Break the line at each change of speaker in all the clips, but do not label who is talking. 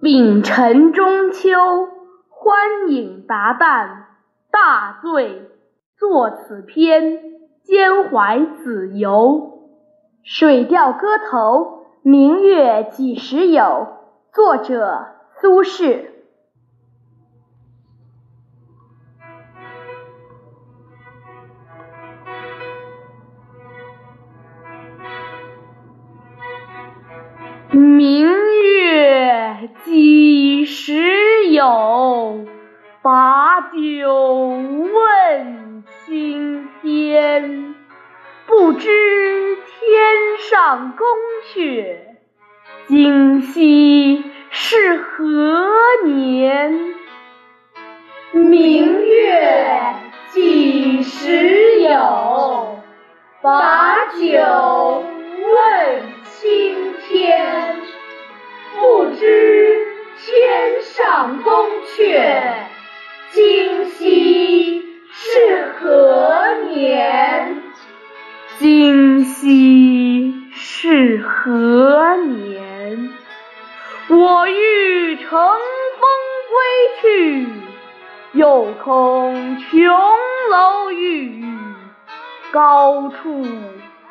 丙辰中秋，欢饮达旦，大醉。作此篇，兼怀子由。《水调歌头·明月几时有》作者苏轼。几时有？把酒问青天。不知天上宫阙，今夕是何年？
明月几时有？把酒却，今夕是何年？
今夕是何年？我欲乘风归去，又恐琼楼玉宇，高处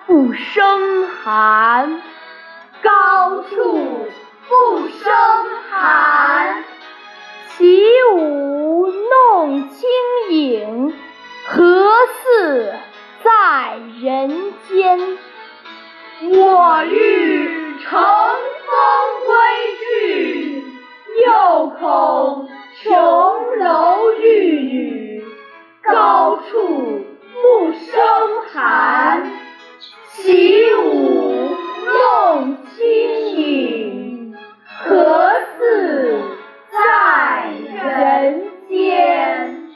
不胜寒。
高处高处不胜寒。起舞弄清影，何似在人间？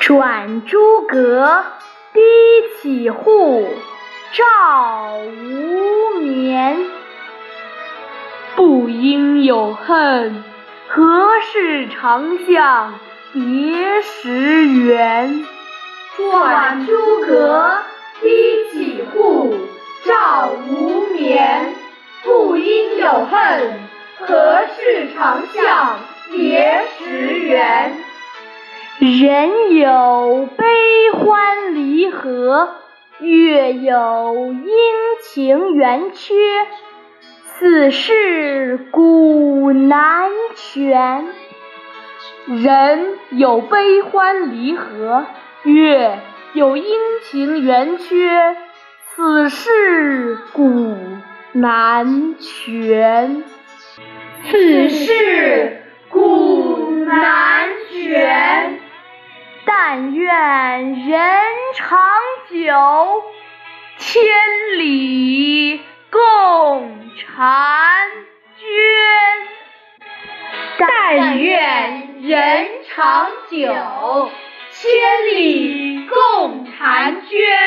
转朱阁，低绮户，照无眠。不应有恨，何事长向别时圆？
转朱阁，低绮户，照无眠。不应有恨，何事长向别时圆？
人有悲欢离合，月有阴晴圆缺，此事古难全。人有悲欢离合，月有阴晴圆缺，此事古难全。
此事古难全。
但愿人长久，千里共婵娟。
但愿人长久，千里共婵娟